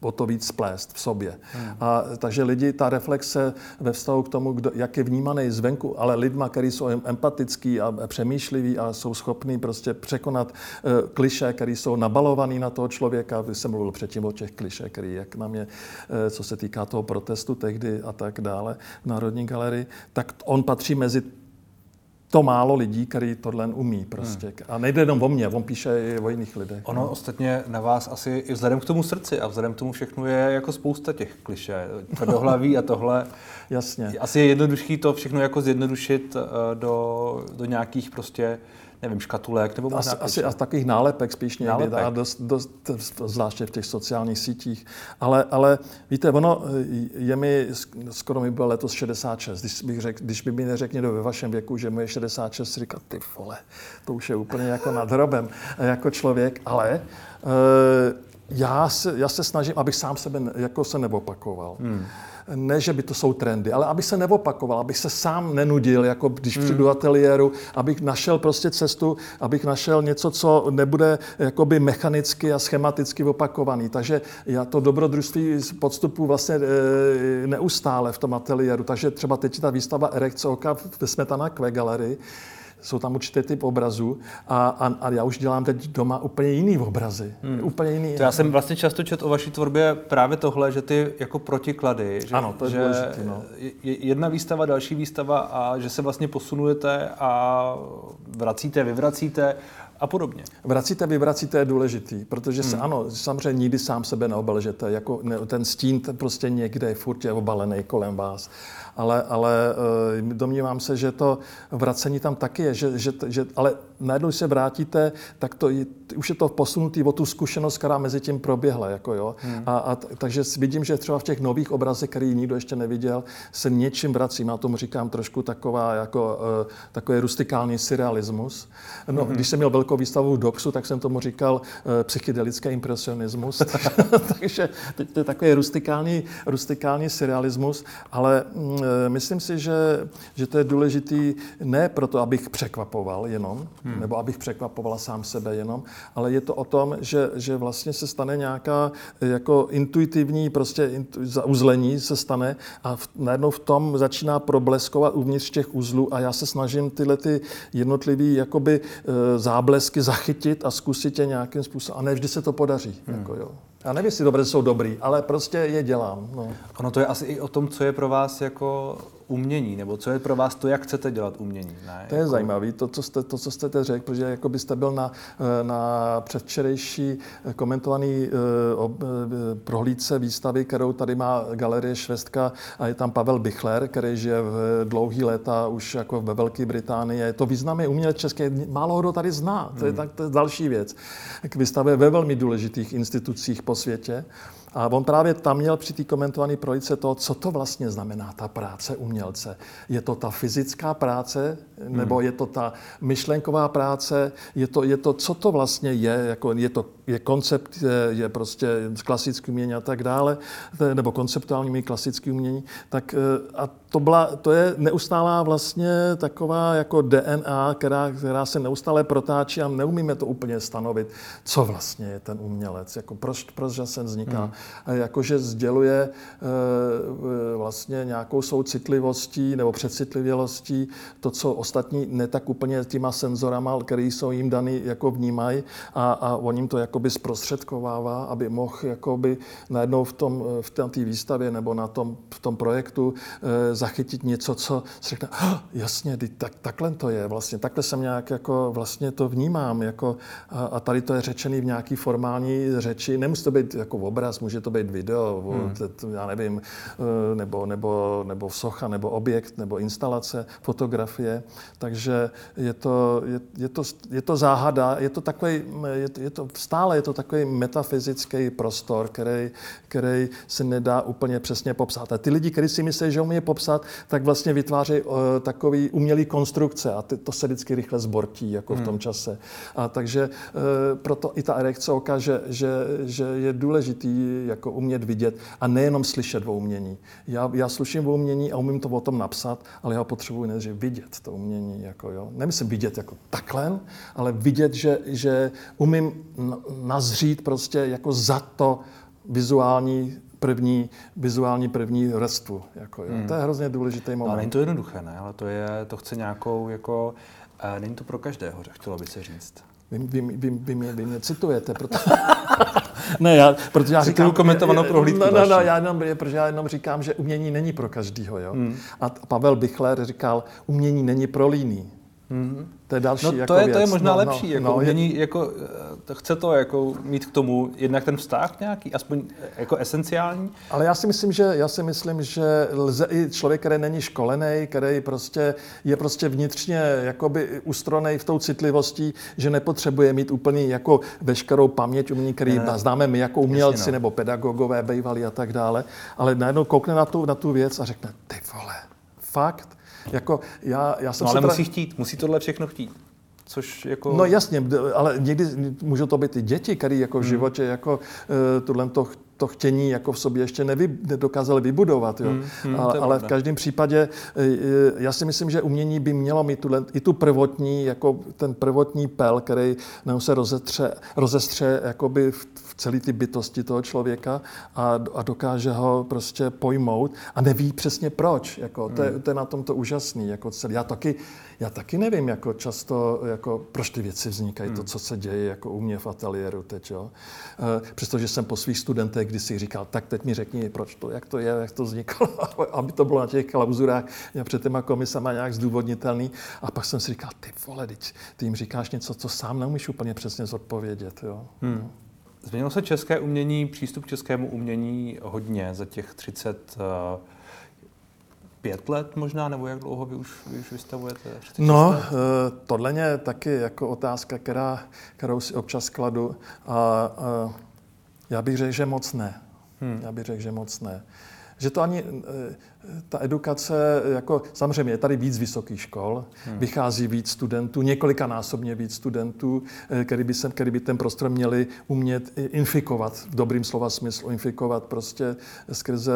o to víc splést v sobě. Hmm. A, takže lidi, ta reflexe ve vztahu k tomu, kdo, jak je vnímaný zvenku, ale lidma, kteří jsou empatický a přemýšliví a jsou schopní prostě překonat uh, kliše, které jsou nabalované na toho člověka. Vy jsem mluvil předtím o těch kliše, který jak na mě, uh, co se týká toho protestu tehdy a tak dále v Národní galerii, tak on patří mezi to málo lidí, který tohle umí prostě. Hmm. A nejde jenom o mě, on píše i o jiných lidech. Ono no. ostatně na vás asi i vzhledem k tomu srdci a vzhledem k tomu všechno je jako spousta těch kliše. Tvrdohlaví a tohle. Jasně. Asi je jednodušší to všechno jako zjednodušit eh, do, do nějakých prostě nevím, škatulek nebo možná... Asi, asi a takových nálepek spíš někdy, nálepek. A dost, dost, zvláště v těch sociálních sítích. Ale, ale víte, ono je mi, skoro mi bylo letos 66, když, bych řek, když by mi neřekl někdo ve vašem věku, že mu je 66, říkat, ty vole, to už je úplně jako nad hrobem jako člověk, ale e, já se, já se snažím, abych sám sebe jako se neopakoval. Hmm ne, že by to jsou trendy, ale aby se neopakoval, abych se sám nenudil, jako když hmm. přijdu do ateliéru, abych našel prostě cestu, abych našel něco, co nebude jakoby mechanicky a schematicky opakovaný. Takže já to dobrodružství podstupu vlastně e, neustále v tom ateliéru. Takže třeba teď ta výstava Erekce oka ve Smetana Kve galerii, jsou tam určité typ obrazů a, a, a já už dělám teď doma úplně jiný obrazy. Hmm. Úplně jiný. To já jsem vlastně často četl o vaší tvorbě právě tohle, že ty jako protiklady, že, ano, to je že důležitý, no. jedna výstava, další výstava a že se vlastně posunujete a vracíte, vyvracíte a podobně. Vracíte, vyvracíte je důležitý, protože se, hmm. ano, samozřejmě nikdy sám sebe neobelžete, jako ne, ten stín ten prostě někde je furt je obalený kolem vás ale, ale eh, domnívám se, že to vracení tam taky je, že, že, že ale najednou, když se vrátíte, tak to už je to posunutý o tu zkušenost, která mezi tím proběhla. Jako jo. Hmm. A, a, takže vidím, že třeba v těch nových obrazech, který nikdo ještě neviděl, se něčím vracím. Já tomu říkám trošku taková, jako, uh, takový rustikální surrealismus. No, hmm. Když jsem měl velkou výstavu v Doxu, tak jsem tomu říkal e, psychedelický impresionismus. Takže to je takový rustikální, rustikální surrealismus, ale mm, e, myslím si, že, že to je důležitý ne proto, abych překvapoval jenom, hmm. nebo abych překvapovala sám sebe jenom, ale je to o tom, že, že vlastně se stane nějaká jako intuitivní prostě intu, zauzlení se stane a v, najednou v tom začíná probleskovat uvnitř těch uzlů a já se snažím tyhle ty jednotlivý jakoby e, záblesky zachytit a zkusit je nějakým způsobem. A ne vždy se to podaří. Hmm. Jako, jo. Já nevím, jestli dobře jsou dobrý, ale prostě je dělám. No. Ono to je asi i o tom, co je pro vás jako umění, nebo co je pro vás to, jak chcete dělat umění. Ne? To je jako... zajímavé, to, co jste, to, co jste teď řekl, protože jako byste byl na, eh, na předvčerejší eh, komentovaný uh, prohlídce výstavy, kterou tady má Galerie Švestka a je tam Pavel Bichler, který žije v dlouhý léta už jako ve Velké Británii. Je to významný umělec český, málo kdo tady zná, to je, hmm. tak, to je další věc. K výstavě ve velmi důležitých institucích po světě. A on právě tam měl při té komentované projice to, co to vlastně znamená ta práce umělce. Je to ta fyzická práce, nebo hmm. je to ta myšlenková práce, je to, je to co to vlastně je, jako je to je koncept, je, je prostě klasický umění a tak dále, nebo konceptuální klasický umění, tak eh, a to, byla, to je neustálá vlastně taková jako DNA, která, která se neustále protáčí a neumíme to úplně stanovit, co vlastně je ten umělec, jako proč, proč se vzniká. Hmm. Jakože sděluje e, vlastně nějakou soucitlivostí nebo přecitlivělostí to, co ostatní ne tak úplně těma senzorama, které jsou jim daný, jako vnímají. A, a on jim to jakoby zprostředkovává, aby mohl jakoby najednou v tom, v té výstavě nebo na tom, v tom projektu e, zachytit něco, co si řekne, oh, jasně, tak, takhle to je, vlastně takhle jsem nějak jako vlastně to vnímám, jako, a, a tady to je řečený v nějaký formální řeči, nemusí to být jako obraz, může to být video, hmm. já nevím, e, nebo, nebo, nebo socha, nebo objekt, nebo instalace, fotografie, takže je to, je, je to, je to záhada, je to takový, je, je to, stále je to takový metafyzický prostor, který, který se nedá úplně přesně popsat. A ty lidi, kteří si myslí, že umí popsat, popsat, tak vlastně vytváří uh, takový umělý konstrukce a ty, to se vždycky rychle zbortí jako hmm. v tom hmm. čase. A takže uh, proto i ta erekce oka, že, že, že je důležitý jako umět vidět a nejenom slyšet o umění. Já, já sluším o umění a umím to o tom napsat, ale já potřebuji nejdřív vidět to umění. Jako, jo. Nemyslím vidět jako takhle, ale vidět, že, že umím nazřít prostě jako za to vizuální první, vizuální první vrstvu. Jako, jo. Hmm. To je hrozně důležitý moment. No, ale není to jednoduché, ne? Ale to, je, to chce nějakou, jako, uh, není to pro každého, chtělo by se říct. Vy, vy, vy, vy, mě, vy mě citujete, proto... ne, já, protože já říkám... komentovanou prohlídku no, no, no, já jenom, protože já jenom říkám, že umění není pro každýho, jo. Hmm. A Pavel Bichler říkal, umění není pro líný. Mm-hmm. To je další no, to jako je, věc. to je možná no, lepší. No, jako no, umění, je... jako, eh, chce to jako mít k tomu jednak ten vztah nějaký, aspoň eh, jako esenciální. Ale já si myslím, že, já si myslím, že lze i člověk, který není školený, který prostě je prostě vnitřně jakoby ustronej v tou citlivostí, že nepotřebuje mít úplně jako veškerou paměť umění, který ne, známe my jako umělci jasně, no. nebo pedagogové, bejvali a tak dále. Ale najednou koukne na tu, na tu věc a řekne, ty vole, fakt, jako já, já jsem no, ale musí chtít, musí tohle všechno chtít. Což jako... No jasně, ale někdy můžou to být i děti, které jako v hmm. životě jako uh, tohle to to chtění jako v sobě ještě nevy, nedokázali vybudovat. Jo. Hmm, hmm, ale, ale v každém případě e, e, já si myslím, že umění by mělo mít tu, i tu prvotní, jako ten prvotní pel, který nám se rozetře, rozestře jakoby v, v celé ty bytosti toho člověka a, a dokáže ho prostě pojmout a neví přesně proč. Jako, to, je, hmm. to je na tom to úžasný. Jako celý. Já taky já taky nevím, jako často, jako, proč ty věci vznikají, hmm. to, co se děje jako u mě v ateliéru teď. Jo. E, přestože jsem po svých studentech kdysi říkal, tak teď mi řekni, proč to, jak to je, jak to vzniklo, aby to bylo na těch klauzurách před těma komisama nějak zdůvodnitelný. A pak jsem si říkal, ty vole, teď, ty jim říkáš něco, co sám neumíš úplně přesně zodpovědět. Jo. Hmm. Změnilo se české umění, přístup k českému umění hodně za těch 30 uh, pět let možná, nebo jak dlouho vy už, vy už vystavujete? No, eh, tohle je taky jako otázka, která, kterou si občas kladu a, a já bych řekl, že moc ne. Hmm. Já bych řekl, že moc ne. že to ani ta edukace, jako samozřejmě je tady víc vysokých škol, hmm. vychází víc studentů, několikanásobně víc studentů, eh, který by, se, který by ten prostor měli umět infikovat, v dobrým slova smyslu, infikovat prostě skrze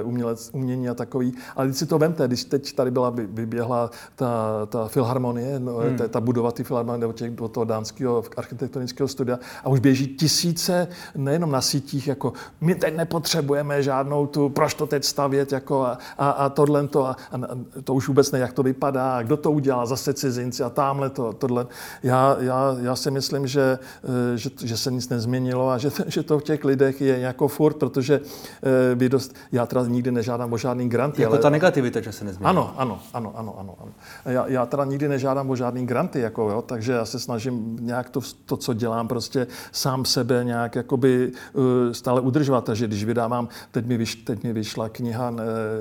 eh, umělec, umění a takový. Ale když si to vemte, když teď tady byla, vyběhla ta, ta filharmonie, no, hmm. ta, ta budova ty filharmonie do, těch, do toho dánského architektonického studia a už běží tisíce, nejenom na sítích, jako my teď nepotřebujeme žádnou tu, proč to teď stavět, jako a, a, a tohle to, a, a to už vůbec ne, jak to vypadá, a kdo to udělá, zase cizinci a tamhle to, tohle. Já, já, já si myslím, že, eh, že, že se nic nezměnilo a že, že to v těch lidech je jako furt, protože eh, by dost, já teda nikdy nežádám o žádný granty. Jako ale, ta negativita, že se nezměnila. Ano, ano, ano, ano, ano. ano. Já, já teda nikdy nežádám o žádný granty, jako, jo, takže já se snažím nějak to, to, co dělám, prostě sám sebe nějak jakoby uh, stále udržovat. Takže když vydávám, teď mi, vyš, teď mi vyšla kniha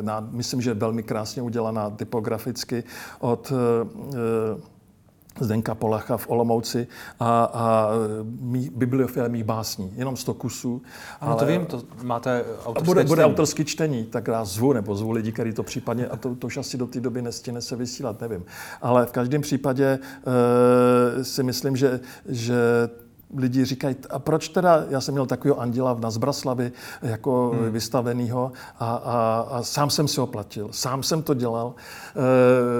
na myslím, že velmi krásně udělaná typograficky od eh, Zdenka Polacha v Olomouci a, a mý, mých básní, jenom 100 kusů. Ano, ale, to vím, to máte autorské bude, bude autorský čtení, tak já zvu, nebo zvu lidi, kteří to případně, a to, to už asi do té doby nestěne se vysílat, nevím. Ale v každém případě e, si myslím, že, že lidi říkají, a proč teda, já jsem měl takového anděla na Zbraslavi jako hmm. vystavenýho a, a, a sám jsem si ho platil, sám jsem to dělal.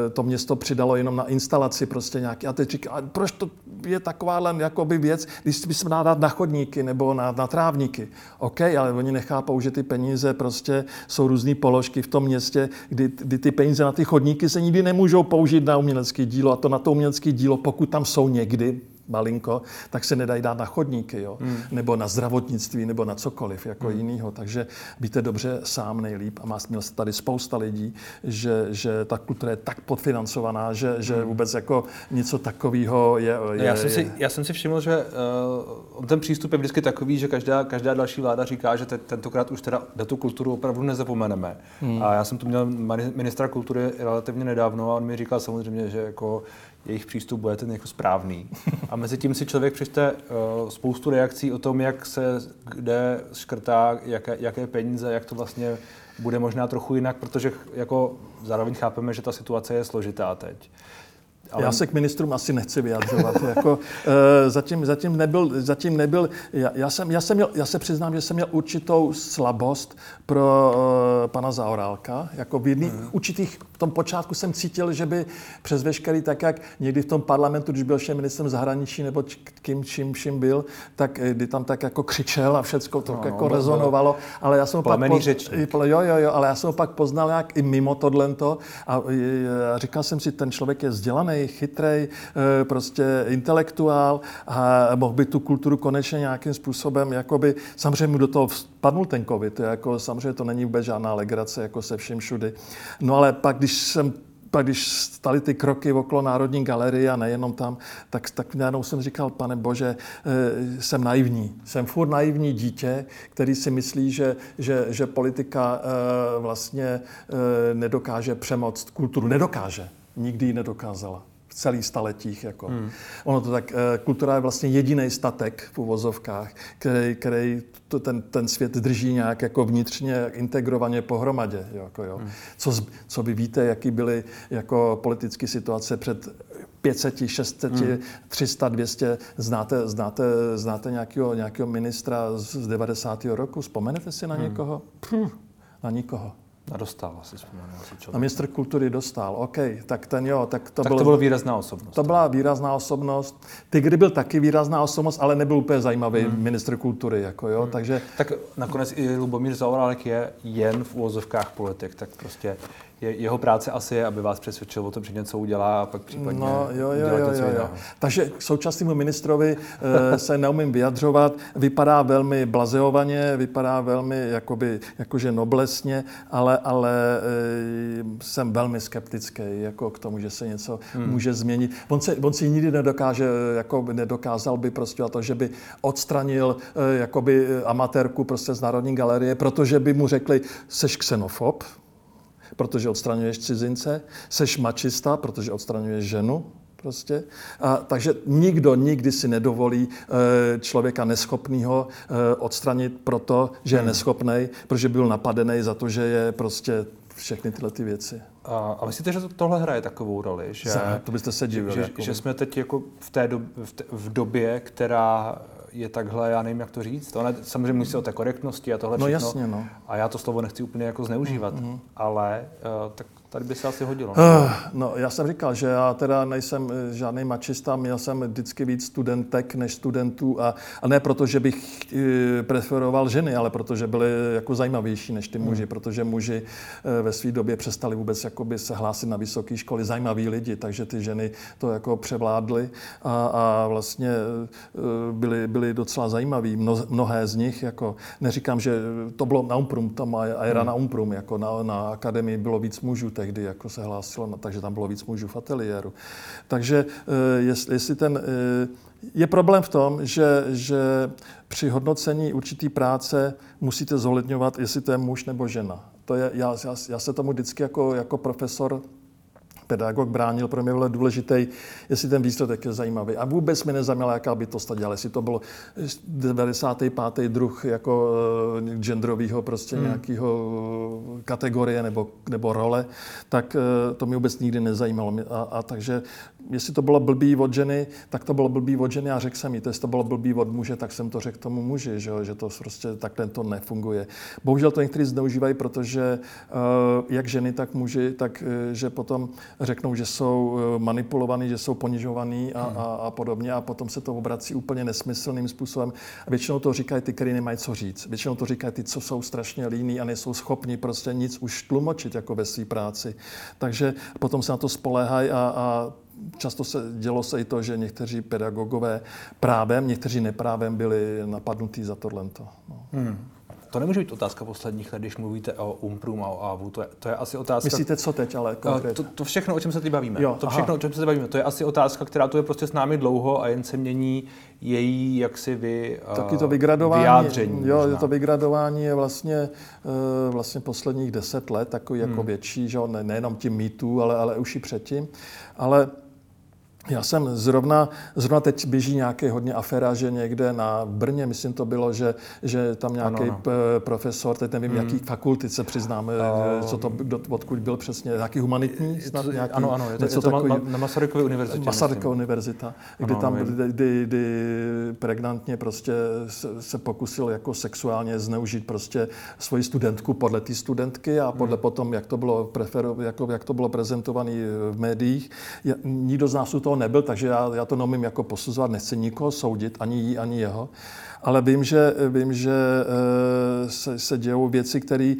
E, to město přidalo jenom na instalaci prostě nějaký. A teď říká, proč to je takováhle jakoby věc, když by se dát na chodníky nebo na, na trávníky. OK, ale oni nechápou, že ty peníze prostě jsou různé položky v tom městě, kdy, kdy ty peníze na ty chodníky se nikdy nemůžou použít na umělecké dílo a to na to umělecké dílo, pokud tam jsou někdy, malinko, tak se nedají dát na chodníky, jo? Hmm. nebo na zdravotnictví, nebo na cokoliv jako hmm. jinýho. Takže víte dobře sám nejlíp a má měl se tady spousta lidí, že, že ta kultura je tak podfinancovaná, že, že hmm. vůbec jako něco takového je, je, já, jsem si, já jsem si všiml, že uh, ten přístup je vždycky takový, že každá, každá další vláda říká, že te, tentokrát už teda na tu kulturu opravdu nezapomeneme. Hmm. A já jsem tu měl ministra kultury relativně nedávno a on mi říkal samozřejmě, že jako jejich přístup bude ten jako správný. A mezi tím si člověk přečte uh, spoustu reakcí o tom, jak se kde škrtá, jaké, jaké peníze, jak to vlastně bude možná trochu jinak, protože jako zároveň chápeme, že ta situace je složitá teď. Ale... Já se k ministrům asi nechci vyjadřovat. jako, e, zatím, zatím nebyl, zatím nebyl já, já, jsem, já, jsem měl, já se přiznám, že jsem měl určitou slabost pro e, pana Zaorálka. Jako v jedných hmm. určitých, v tom počátku jsem cítil, že by přes veškerý, tak jak někdy v tom parlamentu, když byl ještě ministrem zahraničí nebo kým čím vším byl, tak eh, kdy tam tak jako křičel a všechno to no, jako no, rezonovalo. Ale já jsem pak poz... jo, jo, jo, ale já jsem pak poznal jak i mimo tohlento a, a říkal jsem si, ten člověk je vzdělaný, chytrý, eh, prostě intelektuál a mohl by tu kulturu konečně nějakým způsobem, jakoby, samozřejmě mu do toho vpadnul ten covid, jako, samozřejmě to není vůbec žádná legrace, jako se vším všudy. No ale pak, když jsem pak když stali ty kroky okolo Národní galerie a nejenom tam, tak, tak najednou jsem říkal, pane bože, eh, jsem naivní. Jsem furt naivní dítě, který si myslí, že, že, že politika eh, vlastně nedokáže přemoct kulturu. Nedokáže. Nikdy ji nedokázala v celých staletích. Jako. Hmm. Ono to tak, eh, kultura je vlastně jediný statek v uvozovkách, který, který to, ten, ten svět drží nějak jako vnitřně integrovaně pohromadě. Jako, jo. Hmm. Co, co vy víte, jaký byly jako politické situace před 500, 600, hmm. 300, 200. Znáte, znáte, znáte nějakého, nějakého ministra z 90. roku? Vzpomenete si na hmm. někoho? Puh, na nikoho. A dostal asi vzpomínám. A ministr kultury dostal, OK, tak ten jo, tak to, tak byl, to byla výrazná osobnost. To byla výrazná osobnost. Tigry byl taky výrazná osobnost, ale nebyl úplně zajímavý hmm. ministr kultury, jako jo, hmm. takže... Tak nakonec i Lubomír Zaorálek je jen v úvozovkách politik, tak prostě je, jeho práce asi je, aby vás přesvědčil o tom, že něco udělá a pak případně no, jo, jo, jo, něco jo, jo. Takže k současnému ministrovi e, se neumím vyjadřovat. Vypadá velmi blazeovaně, vypadá velmi jakoby, jakože noblesně, ale, ale e, jsem velmi skeptický jako k tomu, že se něco hmm. může změnit. On, se, on si nikdy nedokáže, jako nedokázal by prostě to, že by odstranil e, jakoby amatérku prostě z Národní galerie, protože by mu řekli, seš xenofob, protože odstraňuješ cizince, seš mačista, protože odstraňuješ ženu, Prostě. A, takže nikdo nikdy si nedovolí e, člověka neschopného e, odstranit proto, že je hmm. neschopný, protože byl napadený za to, že je prostě všechny tyhle ty věci. A, a myslíte, že to, tohle hraje takovou roli? Že, to byste se divili. Že, jako... že jsme teď jako v té době, v, té, v době, která je takhle, já nevím, jak to říct. To ne, samozřejmě musí o té korektnosti a tohle no, všechno. Jasně, no. A já to slovo nechci úplně jako zneužívat, mm-hmm. ale uh, tak Tady by se asi hodilo. Uh, no, já jsem říkal, že já teda nejsem eh, žádný mačista, měl jsem vždycky víc studentek než studentů a, a ne proto, že bych e, preferoval ženy, ale protože byly jako zajímavější než ty hmm. muži, protože muži ve své době přestali vůbec jakoby se hlásit na vysoké školy, zajímaví lidi, takže ty ženy to jako převládly a, a vlastně byly, byly docela zajímaví. Mno, mnohé z nich, jako neříkám, že to bylo na Umprum, tam a era hmm. na Umprum, jako na, na akademii bylo víc mužů, tehdy jako se hlásilo, takže tam bylo víc mužů v ateliéru. Takže eh, jestli, jestli ten, eh, je problém v tom, že, že při hodnocení určitý práce musíte zohledňovat, jestli to je muž nebo žena. To je, já, já, já se tomu vždycky jako, jako profesor pedagog bránil, pro mě bylo důležitý, jestli ten výsledek je zajímavý. A vůbec mi nezajímalo, jaká by to dělala, jestli to bylo 95. druh jako uh, genderového prostě hmm. nějakého eh, kategorie nebo, nebo role, tak uh, to mi vůbec nikdy nezajímalo. A, a takže jestli to bylo blbý od ženy, tak to bylo blbý od ženy a řekl jsem jí, jestli to bylo blbý od muže, tak jsem to řekl tomu muži, že, že to prostě takhle to nefunguje. Bohužel to někteří zneužívají, protože uh, jak ženy, tak muži, tak uh, že potom řeknou, že jsou uh, manipulovaní, že jsou ponižovaní a, hmm. a, a podobně a potom se to obrací úplně nesmyslným způsobem. A většinou to říkají ty, kteří nemají co říct. Většinou to říkají ty, co jsou strašně líní a nejsou schopni prostě nic už tlumočit jako ve své práci. Takže potom se na to spoléhají a, a často se dělo se i to, že někteří pedagogové právem, někteří neprávem byli napadnutí za tohle. No. Hmm. To nemůže být otázka posledních let, když mluvíte o Umprum a o AVU. To je, to je asi otázka... Myslíte, co teď, ale konkrétně? To, to všechno, o čem se teď bavíme. Jo, to všechno, aha. o čem se teď bavíme. To je asi otázka, která tu je prostě s námi dlouho a jen se mění její jaksi vy, Taky to vygradování, vyjádření. Jo, možná. to vygradování je vlastně, eh, vlastně posledních deset let takový jako hmm. větší, že ne, nejenom tím mýtů, ale, ale už i předtím. Ale já jsem zrovna, zrovna teď běží nějaký hodně aféra, že někde na Brně, myslím to bylo, že, že tam nějaký ano, ano. profesor, teď nevím, hmm. jaký fakulty se přiznám, uh, co to, odkud byl přesně, nějaký humanitní snad, nějaký, Ano, ano, je to, je to takový, na Masarykově univerzitě. Masarykově univerzita, kdy ano, tam, kdy, kdy, kdy pregnantně prostě se, se pokusil jako sexuálně zneužít prostě svoji studentku podle té studentky a podle hmm. potom, jak to bylo, prefero, jako, jak to bylo prezentované v médiích. Nikdo z nás to toho nebyl, takže já, já to neumím jako posuzovat, nechci nikoho soudit, ani jí, ani jeho. Ale vím, že, vím, že eh, se, se dějou věci, které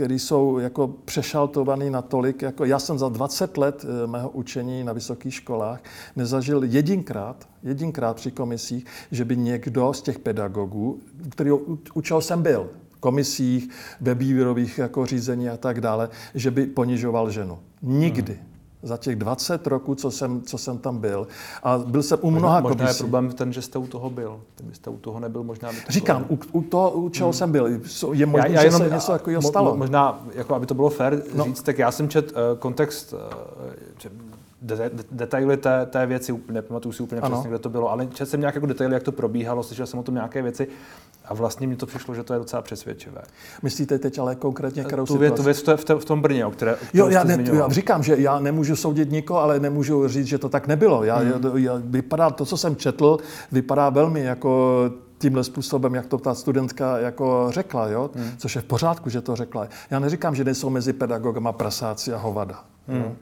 eh, jsou jako přešaltované natolik. Jako já jsem za 20 let eh, mého učení na vysokých školách nezažil jedinkrát, jedinkrát při komisích, že by někdo z těch pedagogů, který učil jsem byl, komisích, ve výběrových jako řízení a tak dále, že by ponižoval ženu. Nikdy. Hmm za těch 20 roků, co jsem, co jsem tam byl. A byl jsem u mnoha možná, možná je problém ten, že jste u toho byl. Kdybyste u toho nebyl, možná by to Říkám, u, u toho, u čeho hmm. jsem byl. Je možné, já, já jenom, že se něco takového stalo. Možná, jako aby to bylo fér no. říct, tak já jsem čet uh, kontext, uh, de, de, detaily té, té věci, nepamatuju si úplně ano. přesně, kde to bylo, ale četl jsem nějak jako detaily, jak to probíhalo, slyšel jsem o tom nějaké věci a vlastně mi to přišlo, že to je docela přesvědčivé. Myslíte teď ale konkrétně kterou tu věc, tu věc v, v tom Brně, o které, o jo, já, ne, já říkám, že já nemůžu soudit nikoho, ale nemůžu říct, že to tak nebylo. Já, hmm. já, vypadá, to, co jsem četl, vypadá velmi jako tímhle způsobem, jak to ta studentka jako řekla, jo? Hmm. což je v pořádku, že to řekla. Já neříkám, že nejsou mezi pedagogama prasáci a hovada. Hmm. Jo?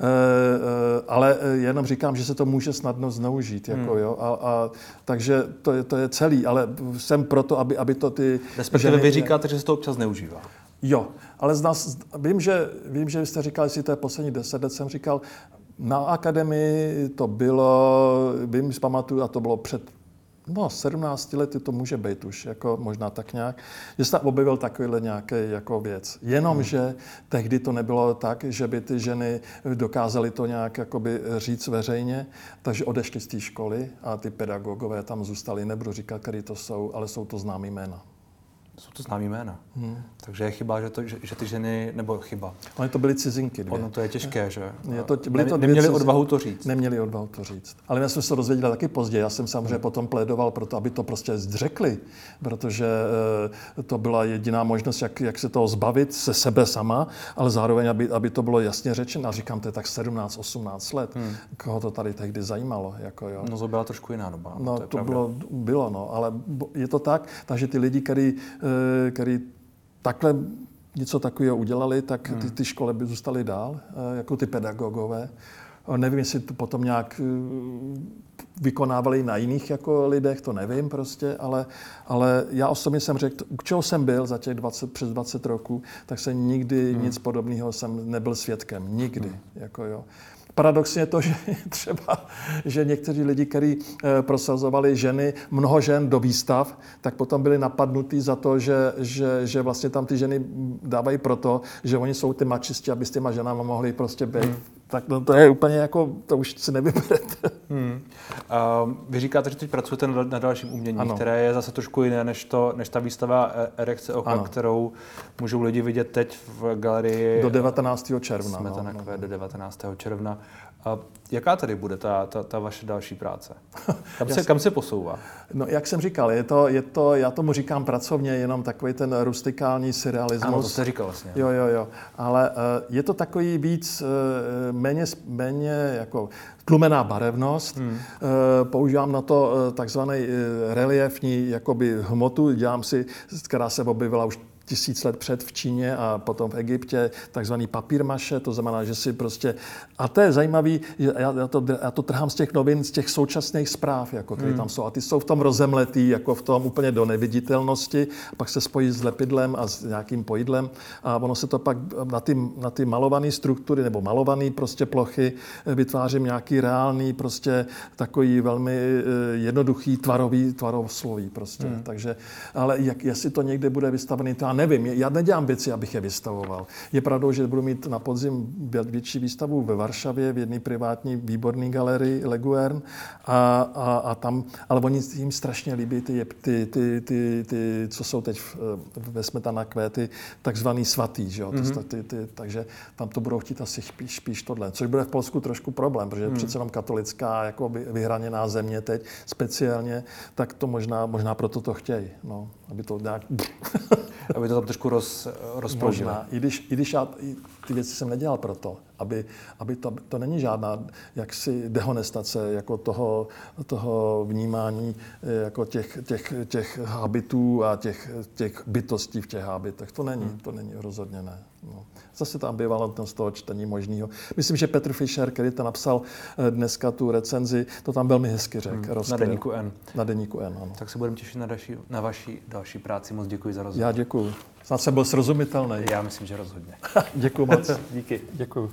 Eh, eh, ale eh, jenom říkám, že se to může snadno zneužít. Jako, hmm. jo, a, a, takže to je, to je celý, ale jsem proto, aby, aby to ty... Respektive ženy... vy říkáte, že se to občas zneužívá. Jo, ale z nás, vím, že, vím, že jste říkali, že to je poslední deset let, jsem říkal, na akademii to bylo, vím, pamatuju, a to bylo před No, 17 lety to může být už, jako možná tak nějak, že se objevil takovýhle nějaký jako věc. Jenom, hmm. tehdy to nebylo tak, že by ty ženy dokázaly to nějak jakoby říct veřejně, takže odešly z té školy a ty pedagogové tam zůstali, nebudu říkat, který to jsou, ale jsou to známý jména. Jsou to známý jména. Hmm. Takže je chyba, že, to, že, že ty ženy, nebo chyba. Oni to byly cizinky. Dvě. Ono to je těžké, že? Je to, byly to ne, neměli cizin... odvahu to říct. Neměli odvahu to říct. Ale já jsem se to dozvěděl taky později. Já jsem samozřejmě hmm. potom plédoval pro to, aby to prostě zřekli, protože e, to byla jediná možnost, jak, jak se toho zbavit se sebe sama, ale zároveň, aby, aby to bylo jasně řečeno. A říkám, to je tak 17-18 let. Hmm. Koho to tady tehdy zajímalo? Jako, jo. No to byla trošku jiná doba. No, to, to bylo, bylo, no, ale je to tak, takže ty lidi, eh, který takhle něco takového udělali, tak ty, hmm. ty školy by zůstaly dál, eh, jako ty pedagogové. Nevím, jestli to potom nějak eh, vykonávali na jiných jako lidech, to nevím prostě, ale, ale já osobně jsem řekl, u čeho jsem byl za těch 20, přes 20 roků, tak se nikdy hmm. nic podobného jsem nebyl svědkem. Nikdy. Hmm. Jako jo. Paradoxně je to, že třeba, že někteří lidi, kteří eh, prosazovali ženy, mnoho žen do výstav, tak potom byli napadnutí za to, že, že, že vlastně tam ty ženy dávají proto, že oni jsou ty mačisti, aby s těma ženama mohli prostě být. Hmm. Tak no, to je úplně jako, to už si nevyberete. Hmm. Uh, vy říkáte, že teď pracujete na dalším umění, ano. které je zase trošku jiné než, to, než ta výstava e- erekce oka, ano. kterou můžou lidi vidět teď v galerii. Do 19. června. Jsme no, no. do 19. června. A jaká tady bude ta, ta, ta vaše další práce? Kam se, kam se posouvá? No, jak jsem říkal, je to, je to, já tomu říkám pracovně, jenom takový ten rustikální surrealismus. Ano, to jste říkal vlastně. Jo, jo, jo. Ale uh, je to takový víc, uh, méně, méně jako tlumená barevnost. Hmm. Uh, používám na to takzvaný reliefní jakoby hmotu, dělám si, která se objevila už tisíc let před v Číně a potom v Egyptě, takzvaný papír maše, to znamená, že si prostě... A to je zajímavé, že já, já, to, já to trhám z těch novin, z těch současných zpráv, jako, které hmm. tam jsou. A ty jsou v tom rozemletý, jako v tom úplně do neviditelnosti, pak se spojí s lepidlem a s nějakým pojídlem a ono se to pak na ty, na ty malované struktury nebo malované prostě plochy vytvářím nějaký reálný, prostě takový velmi eh, jednoduchý tvarový, tvarovosloví prostě. Hmm. Takže, ale jak, jestli to někde bude vystavený, to nevím, já nedělám věci, abych je vystavoval. Je pravdou, že budu mít na podzim větší výstavu ve Varšavě, v jedné privátní výborné galerii Leguern a, a, a tam, ale oni jim strašně líbí ty, ty, ty, ty, ty co jsou teď ve Smetana kvéty, takzvaný svatý, že jo? Mm-hmm. Ty, ty, takže tam to budou chtít asi spíš, spíš tohle, což bude v Polsku trošku problém, protože mm. přece jenom katolická jako vyhraněná země teď speciálně, tak to možná, možná proto to chtějí, no, aby to nějak... aby to tam trošku roz, rozpoložilo. I když, i když já ty věci jsem nedělal proto, aby, aby to, to není žádná jaksi dehonestace jako toho, toho vnímání eh, jako těch, těch, těch habitů a těch, těch bytostí v těch habitech. To není, hmm. to není rozhodně ne. No. Zase tam ten z toho čtení možného. Myslím, že Petr Fischer, který to napsal eh, dneska tu recenzi, to tam velmi hezky řekl. Hmm. Na deníku N. Na deníku N, ano. Tak se budeme těšit na, další, na vaší další práci. Moc děkuji za rozhovor. Já děkuji. Snad jsem byl srozumitelný. Já myslím, že rozhodně. děkuji moc. Díky. Děkuji.